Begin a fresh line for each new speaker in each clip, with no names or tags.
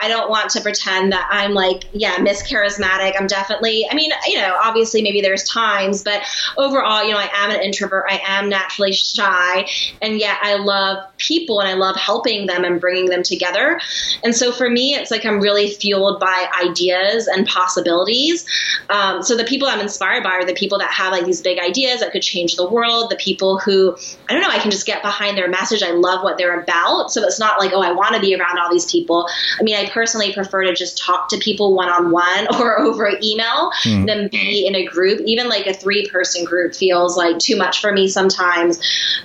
I don't want to pretend that I'm like, yeah, Miss Charismatic. I'm definitely, I mean, you know, obviously maybe there's times, but overall, you know, I am an introvert. I am naturally shy. And yet I love people and I love helping them and bringing them together. And so for me, it's like I'm really fueled by ideas and possibilities. Um, so the people I'm inspired by are the people that have like these big ideas that could change the world, the people who, I don't know, I can just get behind their message. I love what they're about. So it's not like, oh, I want to be around all these people. I mean, I personally prefer to just talk to people one on one or over email mm. than be in a group. Even like a three person group feels like too much for me sometimes.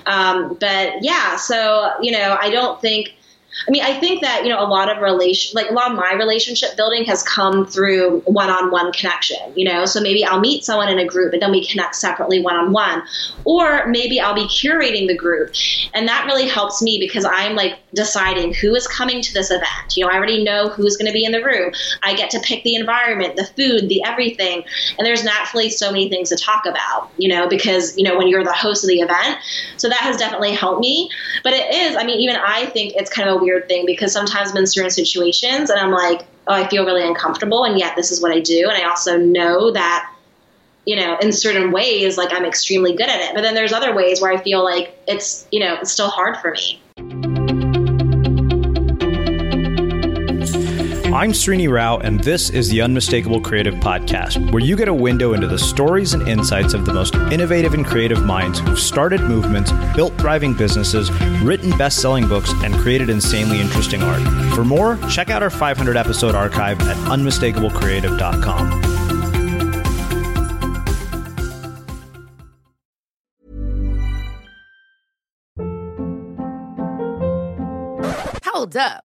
Um, but yeah, so, you know, I don't think I mean, I think that, you know, a lot of relation, like a lot of my relationship building has come through one on one connection, you know? So maybe I'll meet someone in a group and then we connect separately one on one. Or maybe I'll be curating the group. And that really helps me because I'm like deciding who is coming to this event. You know, I already know who's going to be in the room. I get to pick the environment, the food, the everything. And there's naturally so many things to talk about, you know, because, you know, when you're the host of the event. So that has definitely helped me. But it is, I mean, even I think it's kind of a weird thing because sometimes I'm in certain situations and I'm like, oh, I feel really uncomfortable, and yet this is what I do. And I also know that, you know, in certain ways, like I'm extremely good at it. But then there's other ways where I feel like it's, you know, it's still hard for me.
I'm Srini Rao, and this is the Unmistakable Creative Podcast, where you get a window into the stories and insights of the most innovative and creative minds who've started movements, built thriving businesses, written best selling books, and created insanely interesting art. For more, check out our 500 episode archive at unmistakablecreative.com.
Hold up.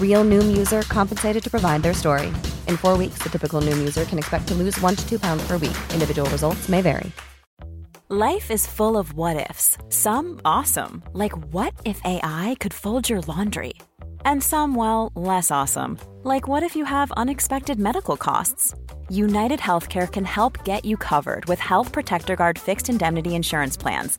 Real Noom user compensated to provide their story. In four weeks, the typical Noom user can expect to lose one to two pounds per week. Individual results may vary.
Life is full of what ifs. Some awesome, like what if AI could fold your laundry? And some, well, less awesome, like what if you have unexpected medical costs? United Healthcare can help get you covered with Health Protector Guard fixed indemnity insurance plans.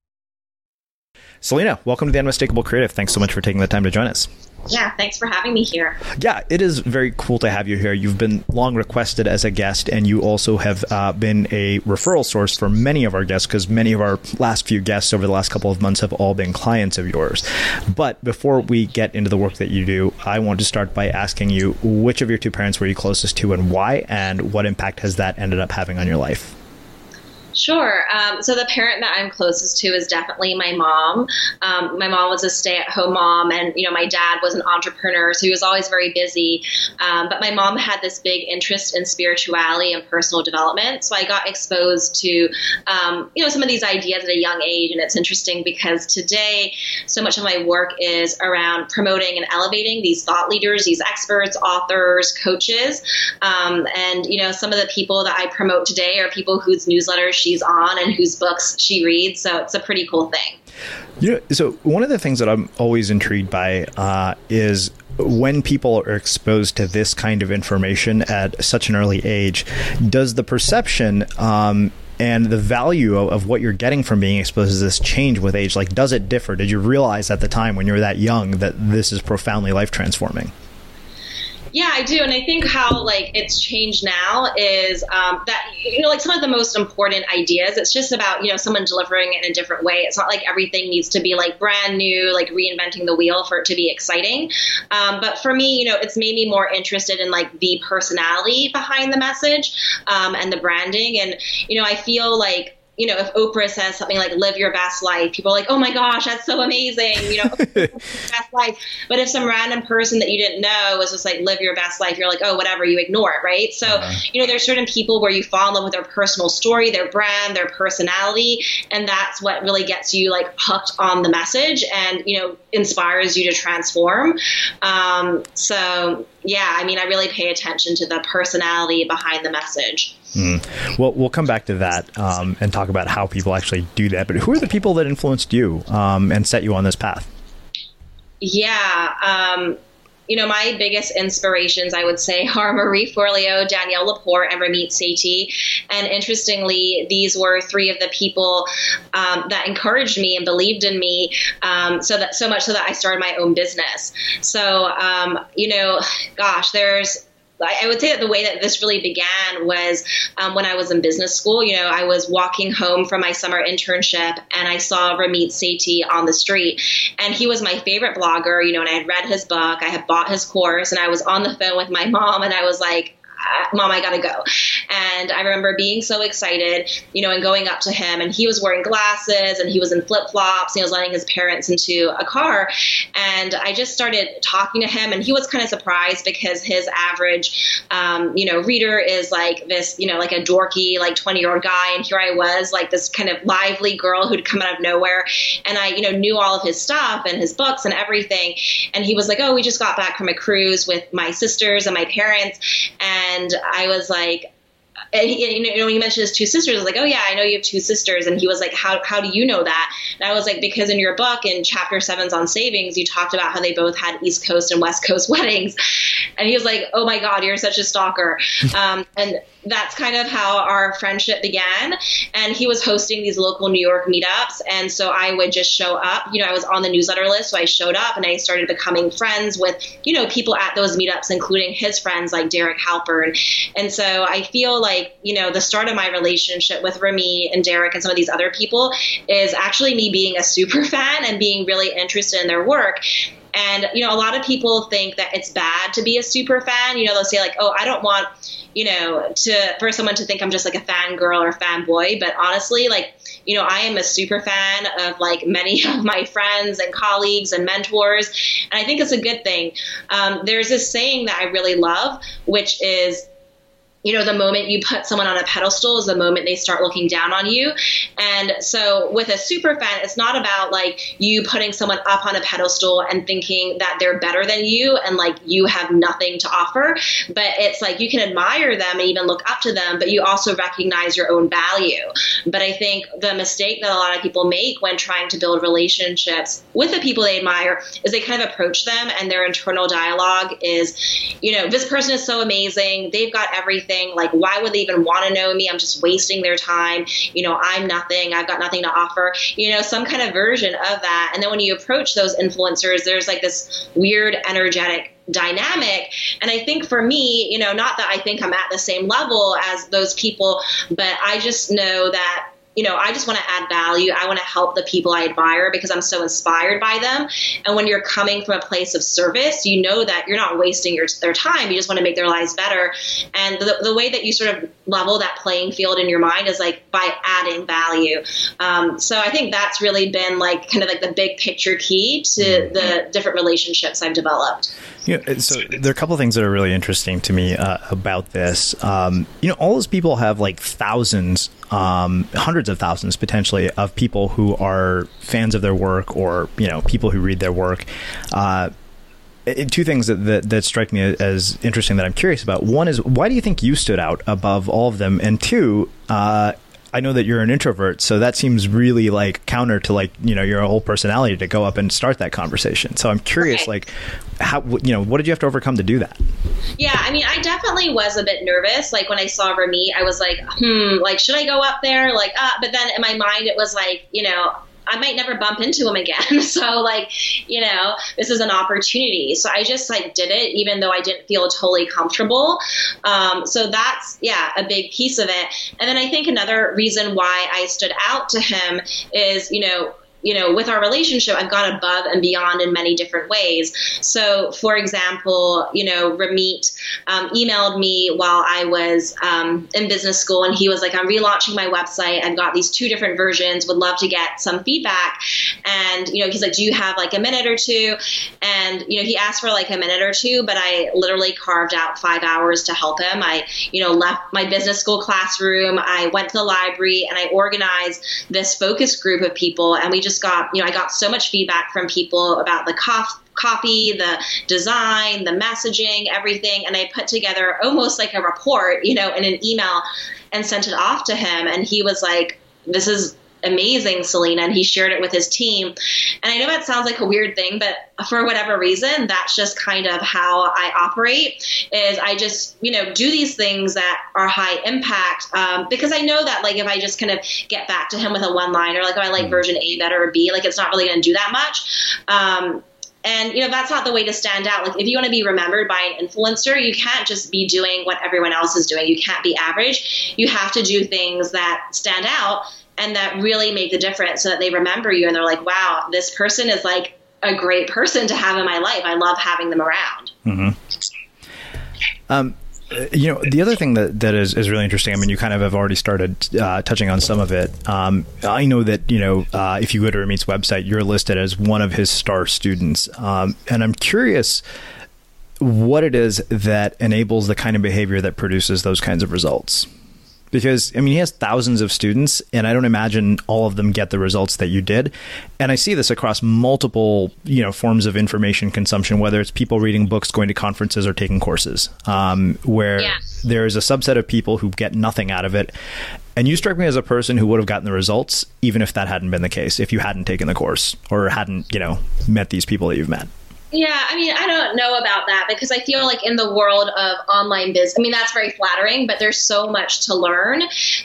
Selena, welcome to the Unmistakable Creative. Thanks so much for taking the time to join us.
Yeah, thanks for having me here.
Yeah, it is very cool to have you here. You've been long requested as a guest, and you also have uh, been a referral source for many of our guests because many of our last few guests over the last couple of months have all been clients of yours. But before we get into the work that you do, I want to start by asking you which of your two parents were you closest to and why, and what impact has that ended up having on your life?
Sure. Um, so the parent that I'm closest to is definitely my mom. Um, my mom was a stay-at-home mom, and you know my dad was an entrepreneur, so he was always very busy. Um, but my mom had this big interest in spirituality and personal development, so I got exposed to um, you know some of these ideas at a young age, and it's interesting because today so much of my work is around promoting and elevating these thought leaders, these experts, authors, coaches, um, and you know some of the people that I promote today are people whose newsletters she's on and whose books she reads. So it's a pretty cool thing.
You know, so one of the things that I'm always intrigued by uh, is when people are exposed to this kind of information at such an early age, does the perception um, and the value of, of, what you're getting from being exposed to this change with age? Like, does it differ? Did you realize at the time when you were that young that this is profoundly life transforming?
Yeah, I do, and I think how like it's changed now is um, that you know like some of the most important ideas. It's just about you know someone delivering it in a different way. It's not like everything needs to be like brand new, like reinventing the wheel for it to be exciting. Um, but for me, you know, it's made me more interested in like the personality behind the message um, and the branding, and you know, I feel like you know, if Oprah says something like "live your best life," people are like, "Oh my gosh, that's so amazing!" You know, best life. But if some random person that you didn't know was just like "live your best life," you're like, "Oh, whatever," you ignore it, right? So, uh-huh. you know, there's certain people where you fall in love with their personal story, their brand, their personality, and that's what really gets you like hooked on the message, and you know, inspires you to transform. Um, so, yeah, I mean, I really pay attention to the personality behind the message.
Mm. Well, we'll come back to that um, and talk about how people actually do that. But who are the people that influenced you um, and set you on this path?
Yeah. Um, you know, my biggest inspirations, I would say, are Marie Forleo, Danielle Laporte, and Ramit Sethi. And interestingly, these were three of the people um, that encouraged me and believed in me, um, so that so much so that I started my own business. So, um, you know, gosh, there's I would say that the way that this really began was um, when I was in business school. You know, I was walking home from my summer internship and I saw Ramit Sethi on the street. And he was my favorite blogger, you know, and I had read his book, I had bought his course, and I was on the phone with my mom and I was like, mom, I gotta go. And I remember being so excited, you know, and going up to him and he was wearing glasses and he was in flip flops and he was letting his parents into a car. And I just started talking to him and he was kind of surprised because his average, um, you know, reader is like this, you know, like a dorky, like 20 year old guy. And here I was like this kind of lively girl who'd come out of nowhere. And I, you know, knew all of his stuff and his books and everything. And he was like, oh, we just got back from a cruise with my sisters and my parents. And I was like, and he, you know, when he mentioned his two sisters, I was like, oh yeah, I know you have two sisters. And he was like, how, how do you know that? And I was like, because in your book, in chapter seven's on savings, you talked about how they both had East Coast and West Coast weddings. And he was like, oh my God, you're such a stalker. Um, and that's kind of how our friendship began. And he was hosting these local New York meetups. And so I would just show up. You know, I was on the newsletter list. So I showed up and I started becoming friends with, you know, people at those meetups, including his friends like Derek Halpern. And so I feel like, you know, the start of my relationship with Ramit and Derek and some of these other people is actually me being a super fan and being really interested in their work. And, you know, a lot of people think that it's bad to be a super fan. You know, they'll say, like, oh, I don't want, you know, to for someone to think I'm just like a fangirl or fanboy. But honestly, like, you know, I am a super fan of like many of my friends and colleagues and mentors. And I think it's a good thing. Um, there's this saying that I really love, which is, you know, the moment you put someone on a pedestal is the moment they start looking down on you. And so with a super fan, it's not about like you putting someone up on a pedestal and thinking that they're better than you and like you have nothing to offer. But it's like you can admire them and even look up to them, but you also recognize your own value. But I think the mistake that a lot of people make when trying to build relationships with the people they admire is they kind of approach them and their internal dialogue is, you know, this person is so amazing. They've got everything like, why would they even want to know me? I'm just wasting their time. You know, I'm nothing. I've got nothing to offer. You know, some kind of version of that. And then when you approach those influencers, there's like this weird energetic dynamic. And I think for me, you know, not that I think I'm at the same level as those people, but I just know that you know, I just want to add value. I want to help the people I admire because I'm so inspired by them. And when you're coming from a place of service, you know that you're not wasting your, their time. You just want to make their lives better. And the, the way that you sort of level that playing field in your mind is like by adding value. Um, so I think that's really been like kind of like the big picture key to mm-hmm. the different relationships I've developed.
Yeah, so there are a couple of things that are really interesting to me uh, about this. Um, you know, all those people have like thousands, um, hundreds of thousands potentially of people who are fans of their work or you know people who read their work. Uh, two things that, that, that strike me as interesting that I'm curious about. One is why do you think you stood out above all of them, and two, uh, I know that you're an introvert, so that seems really like counter to like you know your whole personality to go up and start that conversation. So I'm curious, like how you know what did you have to overcome to do that?
Yeah, I mean, I definitely was a bit nervous. Like when I saw Ramit, I was like, hmm, like should I go up there? Like, uh, but then in my mind, it was like, you know, I might never bump into him again. so like, you know, this is an opportunity. So I just like did it, even though I didn't feel totally comfortable. Um, so that's yeah, a big piece of it. And then I think another reason why I stood out to him is, you know, you know, with our relationship, I've gone above and beyond in many different ways. So, for example, you know, Ramit um, emailed me while I was um, in business school, and he was like, I'm relaunching my website. I've got these two different versions, would love to get some feedback. And, you know, he's like, Do you have like a minute or two? And, you know, he asked for like a minute or two, but I literally carved out five hours to help him. I, you know, left my business school classroom, I went to the library, and I organized this focus group of people, and we just just got, you know, I got so much feedback from people about the cough copy, the design, the messaging, everything. And I put together almost like a report, you know, in an email and sent it off to him. And he was like, this is amazing, Selena, and he shared it with his team. And I know that sounds like a weird thing, but for whatever reason, that's just kind of how I operate. Is I just you know do these things that are high impact um, because I know that like if I just kind of get back to him with a one liner like oh I like mm-hmm. version A better or B, like it's not really going to do that much. Um, and you know that's not the way to stand out. Like if you want to be remembered by an influencer, you can't just be doing what everyone else is doing. You can't be average. You have to do things that stand out and that really make the difference so that they remember you and they're like, wow, this person is like a great person to have in my life. I love having them around.
Mm-hmm. Um, you know, the other thing that, that is, is really interesting, I mean, you kind of have already started uh, touching on some of it. Um, I know that, you know, uh, if you go to Ramit's website, you're listed as one of his star students. Um, and I'm curious what it is that enables the kind of behavior that produces those kinds of results because I mean he has thousands of students and I don't imagine all of them get the results that you did. And I see this across multiple you know forms of information consumption whether it's people reading books going to conferences or taking courses um, where yeah. there is a subset of people who get nothing out of it. And you strike me as a person who would have gotten the results even if that hadn't been the case if you hadn't taken the course or hadn't you know met these people that you've met
yeah, I mean, I don't know about that because I feel like in the world of online business, I mean, that's very flattering, but there's so much to learn.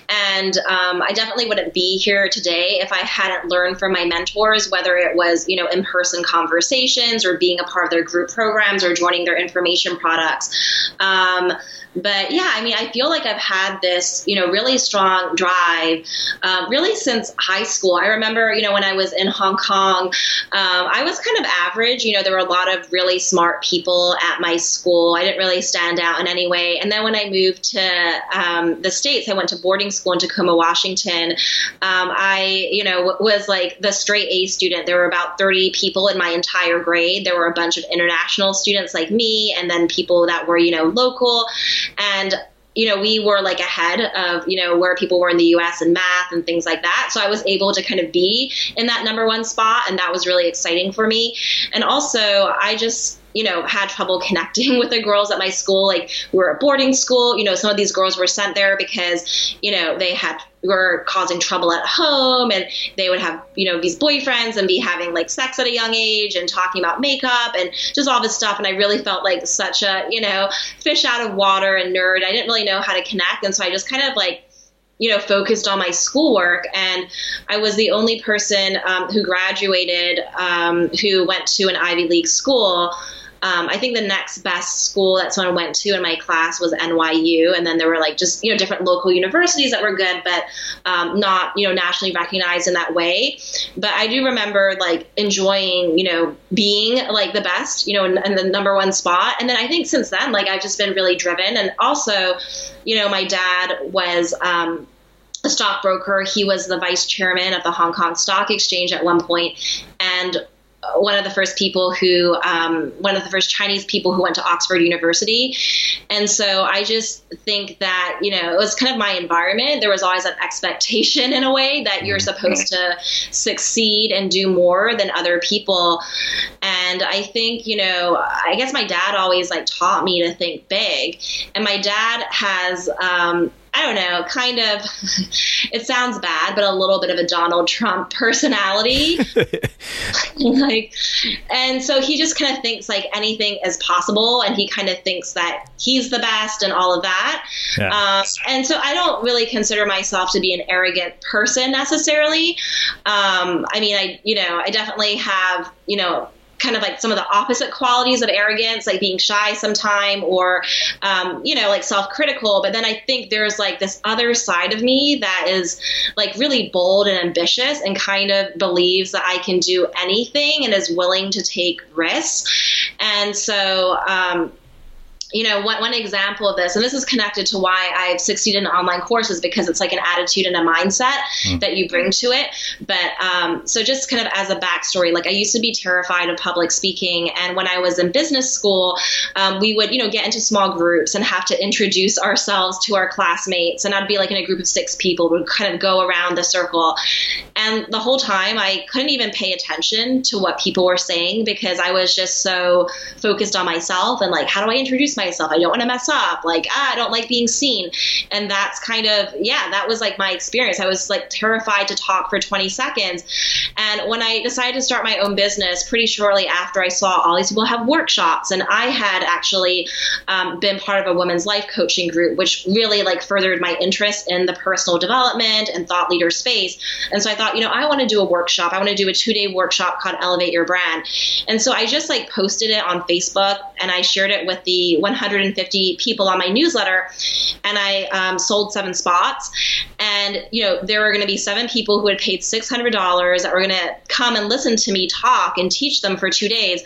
And um, I definitely wouldn't be here today if I hadn't learned from my mentors, whether it was, you know, in person conversations or being a part of their group programs or joining their information products. Um, but yeah, I mean, I feel like I've had this, you know, really strong drive, um, really since high school. I remember, you know, when I was in Hong Kong, um, I was kind of average. You know, there were a lot of really smart people at my school. I didn't really stand out in any way. And then when I moved to um, the States, I went to boarding school in Tacoma, Washington. Um, I, you know, was like the straight A student. There were about 30 people in my entire grade. There were a bunch of international students like me, and then people that were, you know, local. And you know, we were like ahead of, you know, where people were in the US and math and things like that. So I was able to kind of be in that number one spot. And that was really exciting for me. And also, I just, you know, had trouble connecting with the girls at my school. Like we were at boarding school, you know, some of these girls were sent there because, you know, they had were causing trouble at home and they would have, you know, these boyfriends and be having like sex at a young age and talking about makeup and just all this stuff. And I really felt like such a, you know, fish out of water and nerd. I didn't really know how to connect. And so I just kind of like you know, focused on my schoolwork. And I was the only person um, who graduated um, who went to an Ivy League school. Um, I think the next best school that someone went to in my class was NYU, and then there were like just you know different local universities that were good, but um, not you know nationally recognized in that way. But I do remember like enjoying you know being like the best, you know, in the number one spot. And then I think since then, like I've just been really driven, and also, you know, my dad was. Um, a stockbroker. He was the vice chairman of the Hong Kong Stock Exchange at one point, and one of the first people who, um, one of the first Chinese people who went to Oxford University. And so I just think that, you know, it was kind of my environment. There was always an expectation in a way that you're mm-hmm. supposed to succeed and do more than other people. And I think, you know, I guess my dad always like taught me to think big. And my dad has, um, I don't know, kind of, it sounds bad, but a little bit of a Donald Trump personality. like, and so he just kind of thinks like anything is possible, and he kind of thinks that he's the best and all of that. Yeah. Um, and so I don't really consider myself to be an arrogant person necessarily. Um, I mean, I, you know, I definitely have, you know, kind of like some of the opposite qualities of arrogance, like being shy sometime or, um, you know, like self critical. But then I think there's like this other side of me that is like really bold and ambitious and kind of believes that I can do anything and is willing to take risks. And so, um, you know, one, one example of this, and this is connected to why I've succeeded in online courses because it's like an attitude and a mindset mm. that you bring to it. But um, so, just kind of as a backstory, like I used to be terrified of public speaking, and when I was in business school, um, we would, you know, get into small groups and have to introduce ourselves to our classmates, and I'd be like in a group of six people, would kind of go around the circle, and the whole time I couldn't even pay attention to what people were saying because I was just so focused on myself and like, how do I introduce myself. I don't want to mess up. Like, ah, I don't like being seen. And that's kind of, yeah, that was like my experience. I was like terrified to talk for 20 seconds. And when I decided to start my own business, pretty shortly after I saw all these people have workshops, and I had actually um, been part of a women's life coaching group, which really like furthered my interest in the personal development and thought leader space. And so I thought, you know, I want to do a workshop. I want to do a two day workshop called Elevate Your Brand. And so I just like posted it on Facebook and I shared it with the 150 people on my newsletter, and I um, sold seven spots. And you know, there were going to be seven people who had paid $600 that were going to come and listen to me talk and teach them for two days.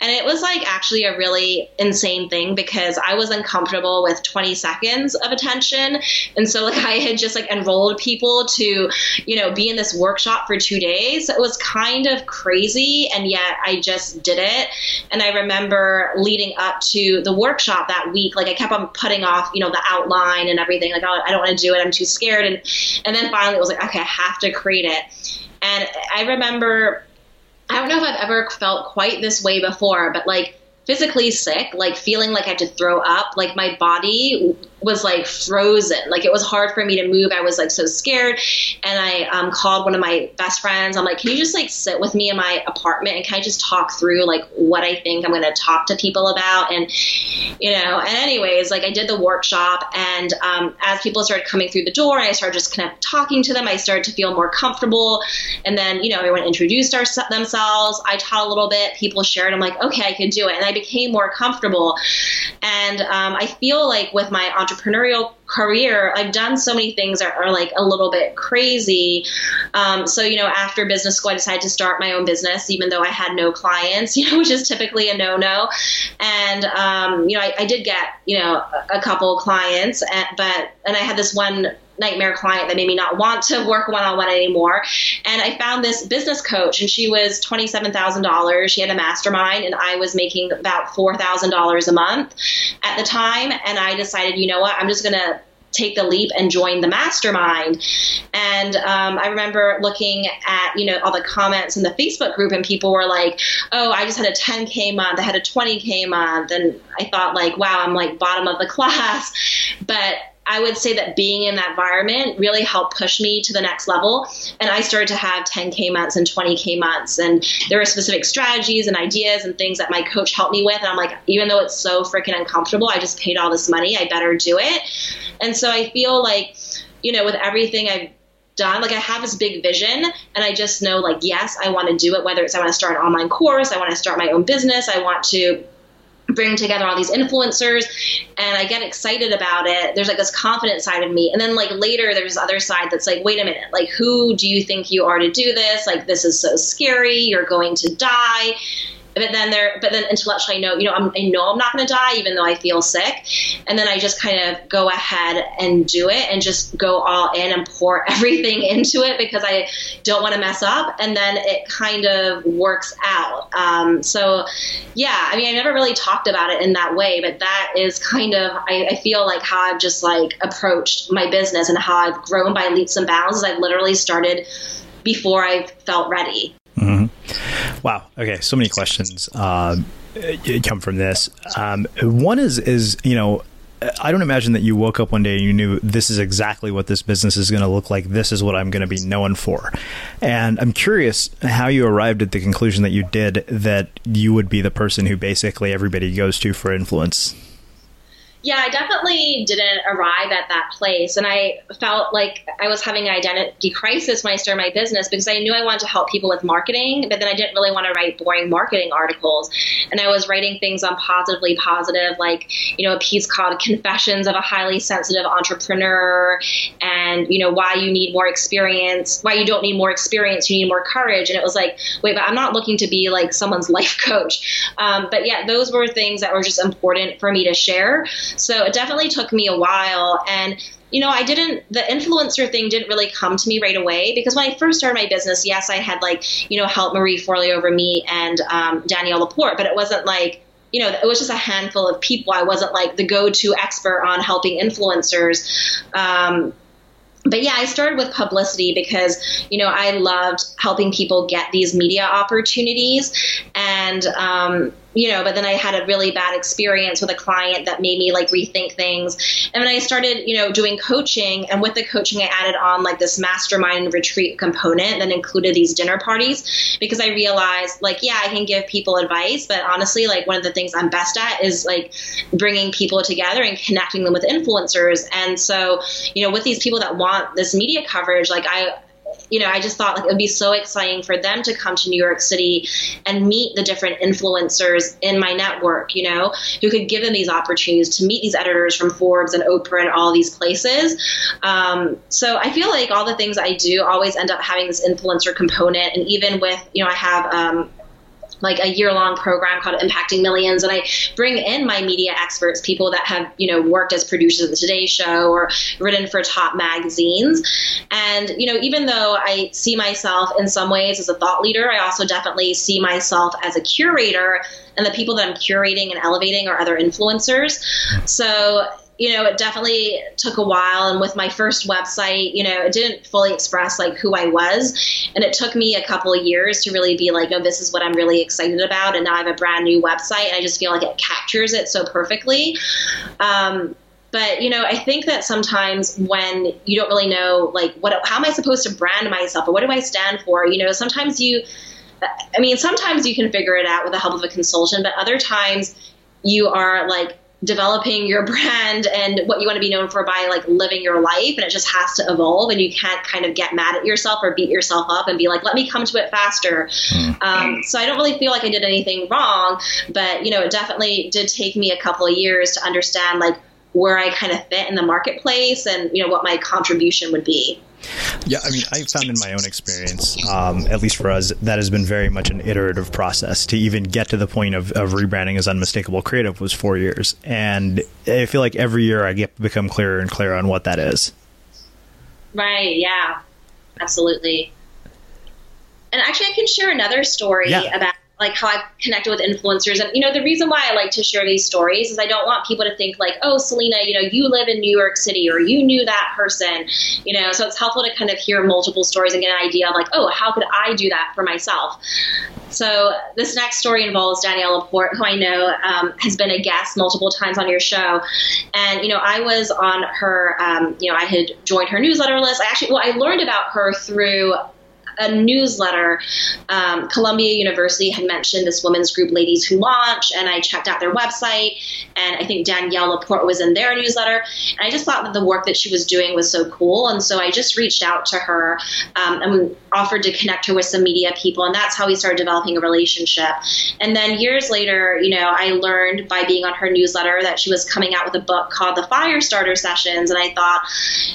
And it was like actually a really insane thing because I was uncomfortable with 20 seconds of attention. And so like I had just like enrolled people to, you know, be in this workshop for two days. It was kind of crazy. And yet I just did it. And I remember leading up to the workshop that week, like I kept on putting off, you know, the outline and everything. Like, oh, I don't want to do it. I'm too scared. And, and then finally it was like, okay, I have to create it. And I remember I don't know if I've ever felt quite this way before, but like physically sick, like feeling like I had to throw up, like my body was like frozen. Like it was hard for me to move. I was like so scared. And I um, called one of my best friends. I'm like, can you just like sit with me in my apartment and can I just talk through like what I think I'm going to talk to people about? And, you know, and anyways, like I did the workshop. And um, as people started coming through the door I started just kind of talking to them, I started to feel more comfortable. And then, you know, everyone introduced our, themselves. I taught a little bit. People shared. I'm like, okay, I can do it. And I became more comfortable. And um, I feel like with my entrepreneurial career, I've done so many things that are like a little bit crazy. Um, so, you know, after business school, I decided to start my own business, even though I had no clients, you know, which is typically a no no. And, um, you know, I, I, did get, you know, a, couple clients, but, and I had this one nightmare client that made me not want to work one on one anymore. And I found this business coach, and she was $27,000. She had a mastermind, and I was making about $4,000 a month at the time. And I decided, you know what, I'm just going to take the leap and join the mastermind. And um, I remember looking at, you know, all the comments in the Facebook group and people were like, oh, I just had a 10K month, I had a 20K month. And I thought like, wow, I'm like bottom of the class. But I would say that being in that environment really helped push me to the next level. And I started to have 10K months and 20K months. And there were specific strategies and ideas and things that my coach helped me with. And I'm like, even though it's so freaking uncomfortable, I just paid all this money. I better do it. And so I feel like, you know, with everything I've done. Like I have this big vision and I just know like yes, I want to do it whether it's I want to start an online course, I want to start my own business, I want to bring together all these influencers and I get excited about it. There's like this confident side of me. And then like later there's this other side that's like, wait a minute, like who do you think you are to do this? Like this is so scary. You're going to die but then there but then intellectually I know you know I'm, i know I'm not going to die even though I feel sick. And then I just kind of go ahead and do it and just go all in and pour everything into it because I don't want to mess up. And then it kind of works out. Um, so yeah I mean I never really talked about it in that way but that is kind of I, I feel like how I've just like approached my business and how I've grown by leaps and bounds Is I've literally started before I felt ready.
Wow. Okay. So many questions uh, come from this. Um, one is is you know. I don't imagine that you woke up one day and you knew this is exactly what this business is going to look like. This is what I'm going to be known for. And I'm curious how you arrived at the conclusion that you did that you would be the person who basically everybody goes to for influence
yeah, I definitely didn't arrive at that place. And I felt like I was having an identity crisis when I started my business because I knew I wanted to help people with marketing, but then I didn't really want to write boring marketing articles. And I was writing things on positively positive, like, you know, a piece called Confessions of a Highly Sensitive Entrepreneur and, you know, why you need more experience, why you don't need more experience, you need more courage. And it was like, wait, but I'm not looking to be like someone's life coach. Um, but yeah, those were things that were just important for me to share. So it definitely took me a while. And you know, I didn't, the influencer thing didn't really come to me right away because when I first started my business, yes, I had like, you know, help Marie Forleo over me and um, Danielle Laporte, but it wasn't like, you know, it was just a handful of people. I wasn't like the go to expert on helping influencers. Um, but yeah, I started with publicity because, you know, I loved helping people get these media opportunities. And, um, you know, but then I had a really bad experience with a client that made me like rethink things. And then I started, you know, doing coaching. And with the coaching, I added on like this mastermind retreat component that included these dinner parties because I realized, like, yeah, I can give people advice, but honestly, like, one of the things I'm best at is like bringing people together and connecting them with influencers. And so, you know, with these people that want this media coverage, like, I, you know, I just thought like it would be so exciting for them to come to New York City and meet the different influencers in my network, you know, who could give them these opportunities to meet these editors from Forbes and Oprah and all these places. Um, so I feel like all the things I do always end up having this influencer component. And even with, you know, I have um, like a year long program called Impacting Millions. And I bring in my media experts, people that have, you know, worked as producers of the Today Show or written for top magazines. And, you know, even though I see myself in some ways as a thought leader, I also definitely see myself as a curator. And the people that I'm curating and elevating are other influencers. So you know, it definitely took a while. And with my first website, you know, it didn't fully express like who I was. And it took me a couple of years to really be like, oh, this is what I'm really excited about. And now I have a brand new website. And I just feel like it captures it so perfectly. Um, but you know i think that sometimes when you don't really know like what how am i supposed to brand myself or what do i stand for you know sometimes you i mean sometimes you can figure it out with the help of a consultant but other times you are like developing your brand and what you want to be known for by like living your life and it just has to evolve and you can't kind of get mad at yourself or beat yourself up and be like let me come to it faster mm. um, so i don't really feel like i did anything wrong but you know it definitely did take me a couple of years to understand like where i kind of fit in the marketplace and you know what my contribution would be
yeah, I mean, I found in my own experience, um, at least for us, that has been very much an iterative process to even get to the point of, of rebranding as unmistakable creative was four years, and I feel like every year I get become clearer and clearer on what that is.
Right. Yeah. Absolutely. And actually, I can share another story yeah. about like how I've connected with influencers. And, you know, the reason why I like to share these stories is I don't want people to think like, oh, Selena, you know, you live in New York City or you knew that person, you know, so it's helpful to kind of hear multiple stories and get an idea of like, oh, how could I do that for myself? So this next story involves Danielle Laporte, who I know um, has been a guest multiple times on your show. And, you know, I was on her, um, you know, I had joined her newsletter list. I actually, well, I learned about her through a newsletter. Um, Columbia University had mentioned this women's group, Ladies Who Launch, and I checked out their website, and I think Danielle Laporte was in their newsletter. And I just thought that the work that she was doing was so cool, and so I just reached out to her um, and offered to connect her with some media people, and that's how we started developing a relationship. And then years later, you know, I learned by being on her newsletter that she was coming out with a book called The Fire Starter Sessions, and I thought,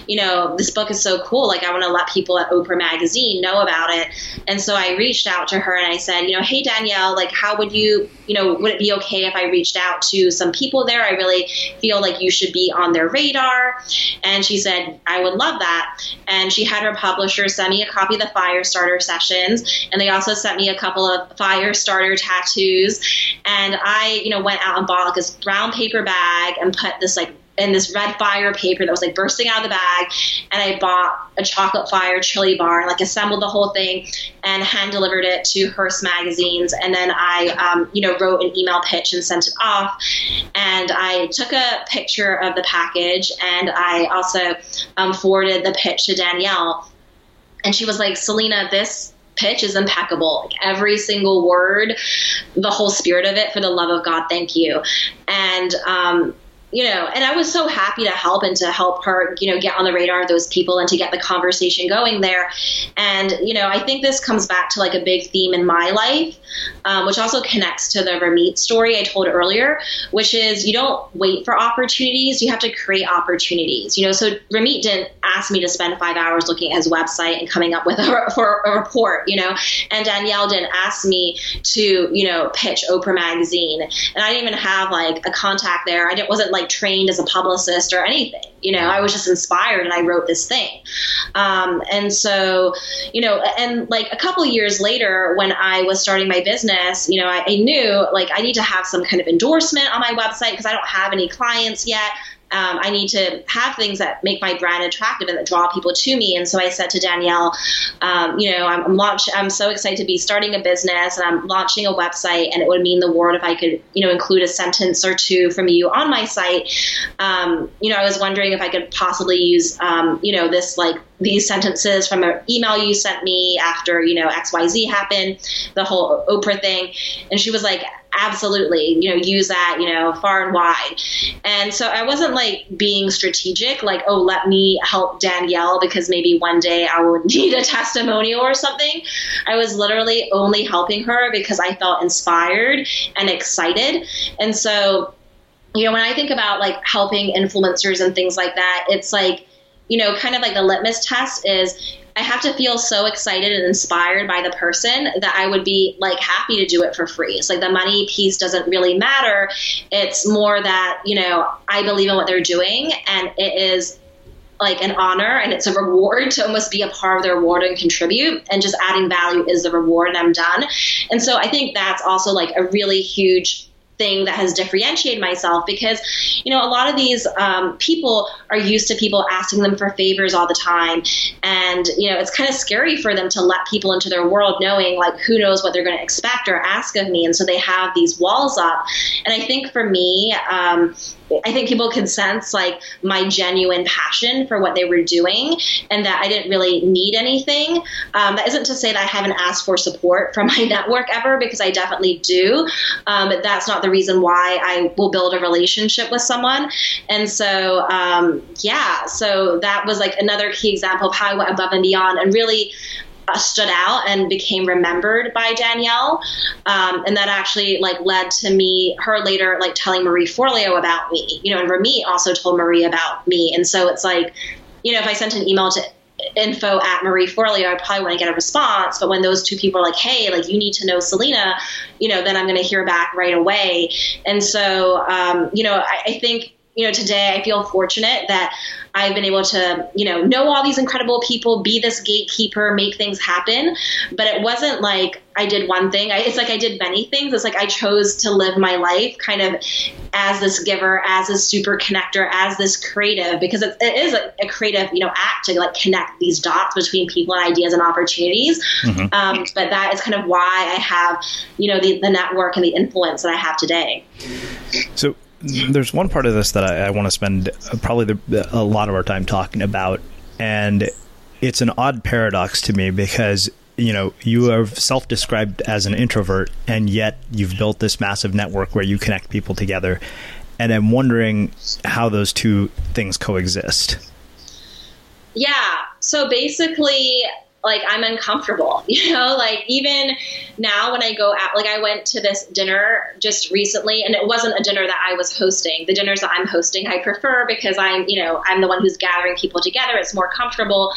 you know, this book is so cool. Like, I want to let people at Oprah Magazine know about about it. And so I reached out to her and I said, you know, hey, Danielle, like, how would you, you know, would it be okay if I reached out to some people there? I really feel like you should be on their radar. And she said, I would love that. And she had her publisher send me a copy of the Fire Starter sessions. And they also sent me a couple of Fire Starter tattoos. And I, you know, went out and bought like this brown paper bag and put this like in this red fire paper that was like bursting out of the bag. And I bought a chocolate fire chili bar, and like assembled the whole thing and hand delivered it to Hearst magazines. And then I, um, you know, wrote an email pitch and sent it off. And I took a picture of the package and I also um, forwarded the pitch to Danielle. And she was like, Selena, this pitch is impeccable. Like every single word, the whole spirit of it, for the love of God, thank you. And um, you know, and I was so happy to help and to help her, you know, get on the radar of those people and to get the conversation going there. And, you know, I think this comes back to like a big theme in my life, um, which also connects to the Ramit story I told earlier, which is you don't wait for opportunities, you have to create opportunities. You know, so Ramit didn't ask me to spend five hours looking at his website and coming up with a, for a report, you know, and Danielle didn't ask me to, you know, pitch Oprah magazine. And I didn't even have like a contact there. I didn't, wasn't like, like trained as a publicist or anything. You know, I was just inspired and I wrote this thing. Um, and so, you know, and like a couple years later, when I was starting my business, you know, I, I knew like I need to have some kind of endorsement on my website because I don't have any clients yet um, I need to have things that make my brand attractive and that draw people to me. And so I said to Danielle, um, you know, I'm, I'm launch. I'm so excited to be starting a business and I'm launching a website, and it would mean the world if I could, you know, include a sentence or two from you on my site. Um, you know, I was wondering if I could possibly use, um, you know, this like these sentences from an email you sent me after you know xyz happened the whole oprah thing. And she was like absolutely you know use that you know far and wide. And so i wasn't like being strategic like oh let me help danielle because maybe one day i would need a testimonial or something. I was literally only helping her because i felt inspired and excited. And so you know when i think about like helping influencers and things like that it's like you know, kind of like the litmus test is I have to feel so excited and inspired by the person that I would be like happy to do it for free. It's like the money piece doesn't really matter. It's more that, you know, I believe in what they're doing and it is like an honor and it's a reward to almost be a part of the reward and contribute and just adding value is the reward and I'm done. And so I think that's also like a really huge thing that has differentiated myself because you know a lot of these um, people are used to people asking them for favors all the time. And you know it's kind of scary for them to let people into their world knowing like who knows what they're going to expect or ask of me. And so they have these walls up. And i think for me um, I think people could sense like my genuine passion for what they were doing and that I didn't really need anything. Um, that isn't to say that I haven't asked for support from my network ever because I definitely do. Um, but that's not the reason why I will build a relationship with someone. And so, um, yeah, so that was like another key example of how I went above and beyond and really stood out and became remembered by Danielle. Um, and that actually like led to me, her later like telling Marie Forleo about me, you know, and Ramit also told Marie about me. And so it's like, you know, if I sent an email to info at Marie Forleo, I probably wouldn't get a response. But when those two people are like, hey, like you need to know Selena, you know, then I'm going to hear back right away. And so, um, you know, I, I think you know, today I feel fortunate that I've been able to, you know, know all these incredible people, be this gatekeeper, make things happen. But it wasn't like I did one thing. I, it's like I did many things. It's like I chose to live my life kind of as this giver, as a super connector, as this creative, because it, it is a, a, creative, you know, act to like connect these dots between people and ideas and opportunities. Mm-hmm. Um, but that is kind of why I have, you know, the, the network and the influence that I have today.
So there's one part of this that I, I want to spend uh, probably the, a lot of our time talking about, and it's an odd paradox to me because you know you are self-described as an introvert, and yet you've built this massive network where you connect people together, and I'm wondering how those two things coexist.
Yeah. So basically, like I'm uncomfortable, you know, like even now when I go out, like I went to this dinner just recently and it wasn't a dinner that I was hosting. The dinners that I'm hosting, I prefer because I'm, you know, I'm the one who's gathering people together. It's more comfortable.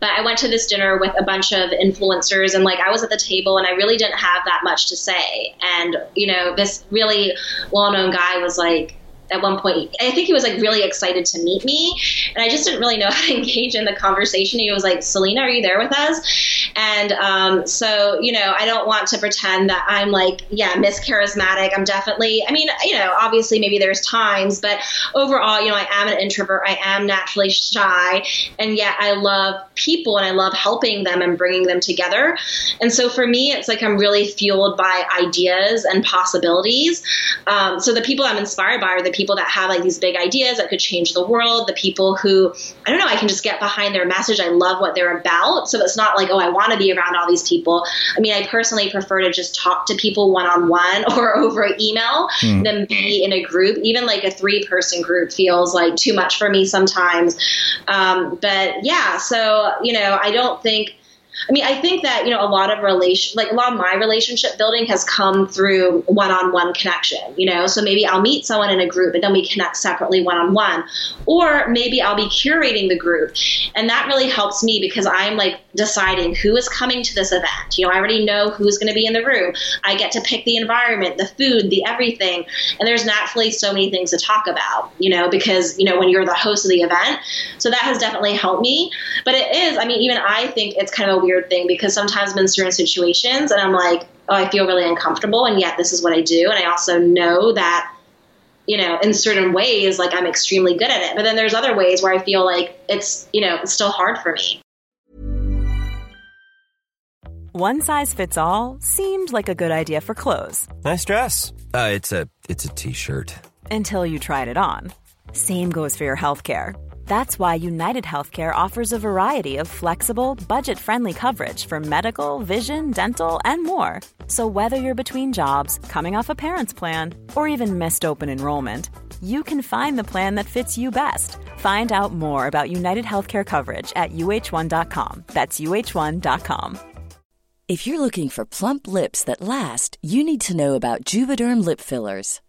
But I went to this dinner with a bunch of influencers and like I was at the table and I really didn't have that much to say. And, you know, this really well known guy was like, at one point i think he was like really excited to meet me and i just didn't really know how to engage in the conversation. He was like selena are you there with us? And um, so you know i don't want to pretend that i'm like yeah miss charismatic. I'm definitely i mean you know obviously maybe there's times but overall you know i am an introvert. I am naturally shy and yet i love people and i love helping them and bringing them together. And so for me it's like i'm really fueled by ideas and possibilities. Um, so the people i'm inspired by are the people that have like these big ideas that could change the world, the people who, I don't know, I can just get behind their message. I love what they're about. So it's not like, oh, I want to be around all these people. I mean, I personally prefer to just talk to people one on one or over email mm. than be in a group. Even like a three person group feels like too much for me sometimes. Um, but yeah, so, you know, I don't think I mean, I think that, you know, a lot of relation, like a lot of my relationship building has come through one on one connection, you know? So maybe I'll meet someone in a group and then we connect separately one on one. Or maybe I'll be curating the group. And that really helps me because I'm like deciding who is coming to this event. You know, I already know who's going to be in the room. I get to pick the environment, the food, the everything. And there's naturally so many things to talk about, you know, because, you know, when you're the host of the event. So that has definitely helped me. But it is, I mean, even I think it's kind of a weird thing because sometimes I'm in certain situations and I'm like, oh, I feel really uncomfortable, and yet this is what I do. And I also know that, you know, in certain ways, like I'm extremely good at it. But then there's other ways where I feel like it's, you know, it's still hard for me.
One size fits all seemed like a good idea for clothes.
Nice dress. Uh, it's a it's a t-shirt.
Until you tried it on. Same goes for your health care. That's why United Healthcare offers a variety of flexible, budget friendly coverage for medical, vision, dental, and more. So, whether you're between jobs, coming off a parent's plan, or even missed open enrollment, you can find the plan that fits you best. Find out more about United Healthcare coverage at uh1.com. That's uh1.com.
If you're looking for plump lips that last, you need to know about Juvederm lip fillers.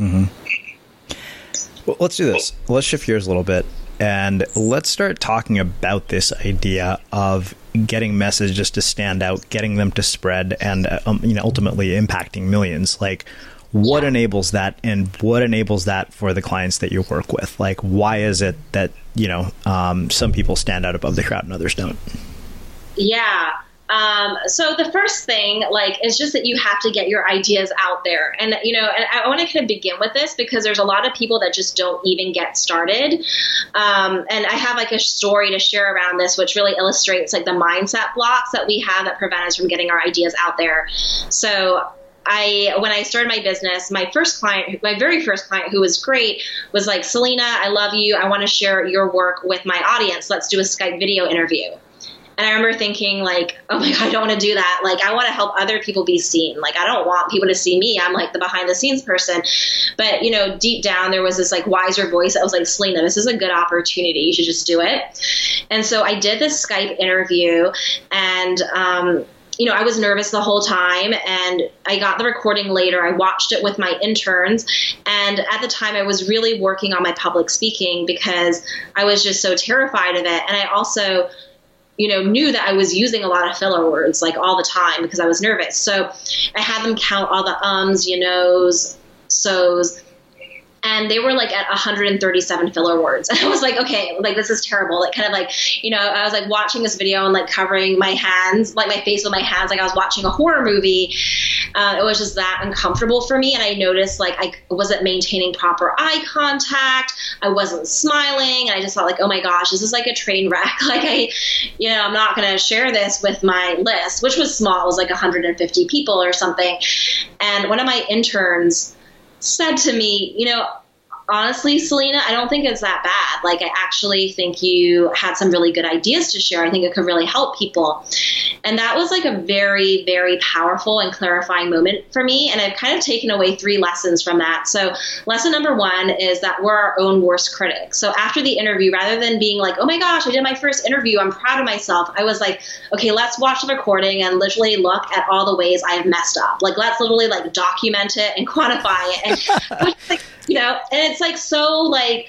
Mm-hmm. Well, let's do this. Let's shift gears a little bit and let's start talking about this idea of getting messages to stand out, getting them to spread, and um, you know ultimately impacting millions. Like, what enables that, and what enables that for the clients that you work with? Like, why is it that you know um, some people stand out above the crowd and others don't?
Yeah. Um, so the first thing, like, is just that you have to get your ideas out there, and you know, and I want to kind of begin with this because there's a lot of people that just don't even get started. Um, and I have like a story to share around this, which really illustrates like the mindset blocks that we have that prevent us from getting our ideas out there. So I when I started my business, my first client, my very first client who was great was like, Selena, I love you. I want to share your work with my audience. Let's do a Skype video interview. And I remember thinking, like, oh my God, I don't want to do that. Like, I want to help other people be seen. Like, I don't want people to see me. I'm like the behind the scenes person. But, you know, deep down, there was this like wiser voice that was like, Selena, this is a good opportunity. You should just do it. And so I did this Skype interview and, um, you know, I was nervous the whole time and I got the recording later. I watched it with my interns. And at the time, I was really working on my public speaking because I was just so terrified of it. And I also, you know, knew that I was using a lot of filler words like all the time because I was nervous. So I had them count all the ums, you knows, so's. And they were like at 137 filler words. And I was like, okay, like this is terrible. Like kind of like, you know, I was like watching this video and like covering my hands, like my face with my hands, like I was watching a horror movie. Uh, it was just that uncomfortable for me. And I noticed like I wasn't maintaining proper eye contact. I wasn't smiling. And I just thought like, oh my gosh, this is like a train wreck. Like I, you know, I'm not to share this with my list, which was small. It was like 150 people or something. And one of my interns, said to me, you know, honestly, Selena, I don't think it's that bad. Like, I actually think you had some really good ideas to share. I think it could really help people. And that was like a very, very powerful and clarifying moment for me. And I've kind of taken away three lessons from that. So, lesson number one is that we're our own worst critics. So, after the interview, rather than being like, oh my gosh, I did my first interview, I'm proud of myself, I was like, okay, let's watch the recording and literally look at all the ways I have messed up. Like, let's literally like document it and quantify it. And, like, you know, and it's like so like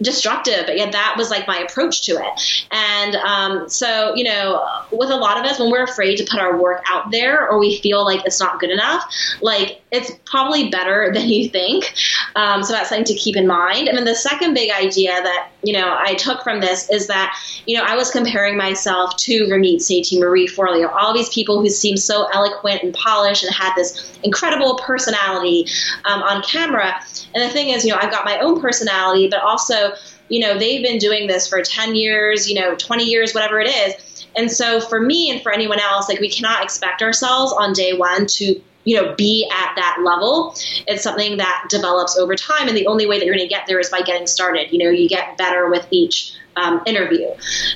destructive but yet that was like my approach to it. And um, so you know with a lot of us when we're afraid to put our work out there or we feel like it's not good enough like it's probably better than you think. Um, so that's something to keep in mind. And then the second big idea that you know i took from this is that you know i was comparing myself to ramit sethi marie forleo all these people who seem so eloquent and polished and had this incredible personality um, on camera. And the thing is, you know, I've got my own personality, but also, you know, they've been doing this for 10 years, you know, 20 years, whatever it is. And so for me and for anyone else, like we cannot expect ourselves on day one to you know be at that level. It's something that develops over time and the only way that you're going to get there is by getting started. You know you get better with each um, interview.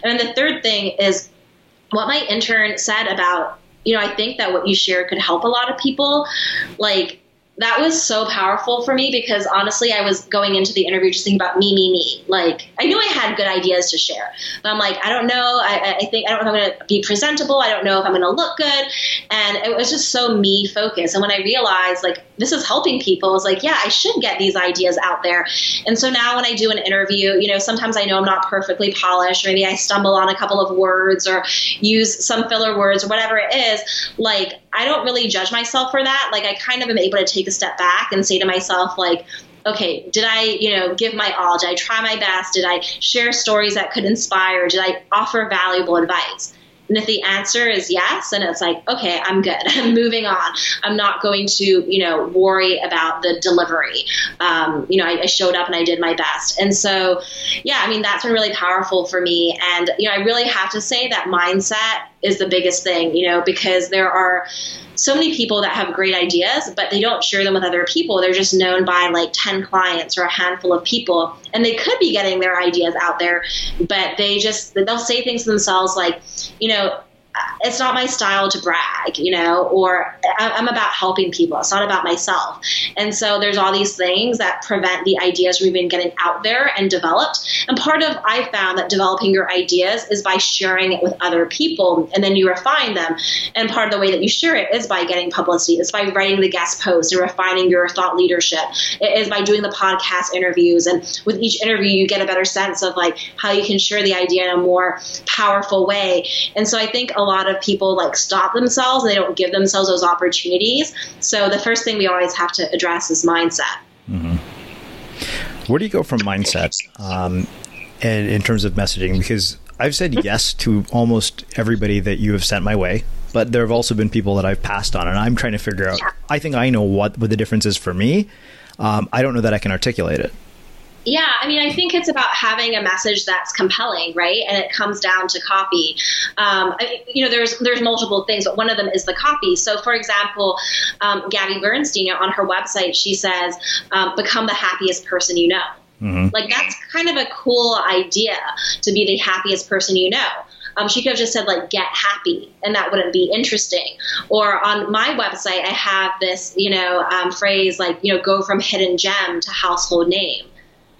And the third thing is what my intern said about you know i think that what you share could help a lot of people. Like that was so powerful for me because honestly, I was going into the interview just thinking about me, me, me. Like, I knew I had good ideas to share, but I'm like, I don't know. I, I think, I don't know if I'm going to be presentable. I don't know if I'm going to look good. And it was just so me focused. And when I realized, like, this is helping people, I was like, yeah, I should get these ideas out there. And so now when I do an interview, you know, sometimes I know I'm not perfectly polished, maybe I stumble on a couple of words or use some filler words or whatever it is. Like, I don't really judge myself for that. Like I kind of am able to take a step back and say to myself, like, okay, did I, you know, give my all? Did I try my best? Did I share stories that could inspire? Did I offer valuable advice? And if the answer is yes, then it's like, okay, I'm good. I'm moving on. I'm not going to, you know, worry about the delivery. Um, you know, I, I, showed up and I did my best. And so, yeah, I mean, that's been really powerful for me. And, you know, I really have to say that mindset is the biggest thing, you know, because there are so many people that have great ideas, but they don't share them with other people. They're just known by like 10 clients or a handful of people. And they could be getting their ideas out there, but they just, they'll say things to themselves like, you know, it's not my style to brag, you know, or I'm about helping people. It's not about myself. And so there's all these things that prevent the ideas from even getting out there and developed. And part of, I found that developing your ideas is by sharing it with other people and then you refine them. And part of the way that you share it is by getting publicity. It's by writing the guest post and refining your thought leadership. It is by doing the podcast interviews. And with each interview, you get a better sense of like how you can share the idea in a more powerful way. And so I think a lot of people like stop themselves and they don't give themselves those opportunities. So the first thing we always have to address is mindset.
Mm-hmm. Where do you go from mindset um, and in terms of messaging? Because I've said yes to almost everybody that you have sent my way, but there have also been people that I've passed on, and I'm trying to figure out. I think I know what, what the difference is for me. Um, I don't know that I can articulate it.
Yeah, I mean, I think it's about having a message that's compelling, right? And it comes down to copy. Um, I, you know, there's there's multiple things, but one of them is the copy. So, for example, um, Gabby Bernstein you know, on her website, she says, um, "Become the happiest person you know." Mm-hmm. Like that's kind of a cool idea to be the happiest person you know. Um, she could have just said like get happy and that wouldn't be interesting or on my website i have this you know um, phrase like you know go from hidden gem to household name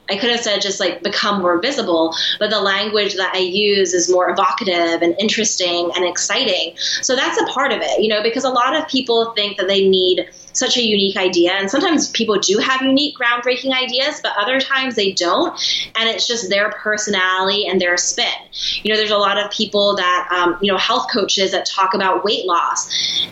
I could have said just like become more visible, but the language that I use is more evocative and interesting and exciting. So that's a part of it, you know, because a lot of people think that they need such a unique idea. And sometimes people do have unique, groundbreaking ideas, but other times they don't. And it's just their personality and their spin. You know, there's a lot of people that, um, you know, health coaches that talk about weight loss.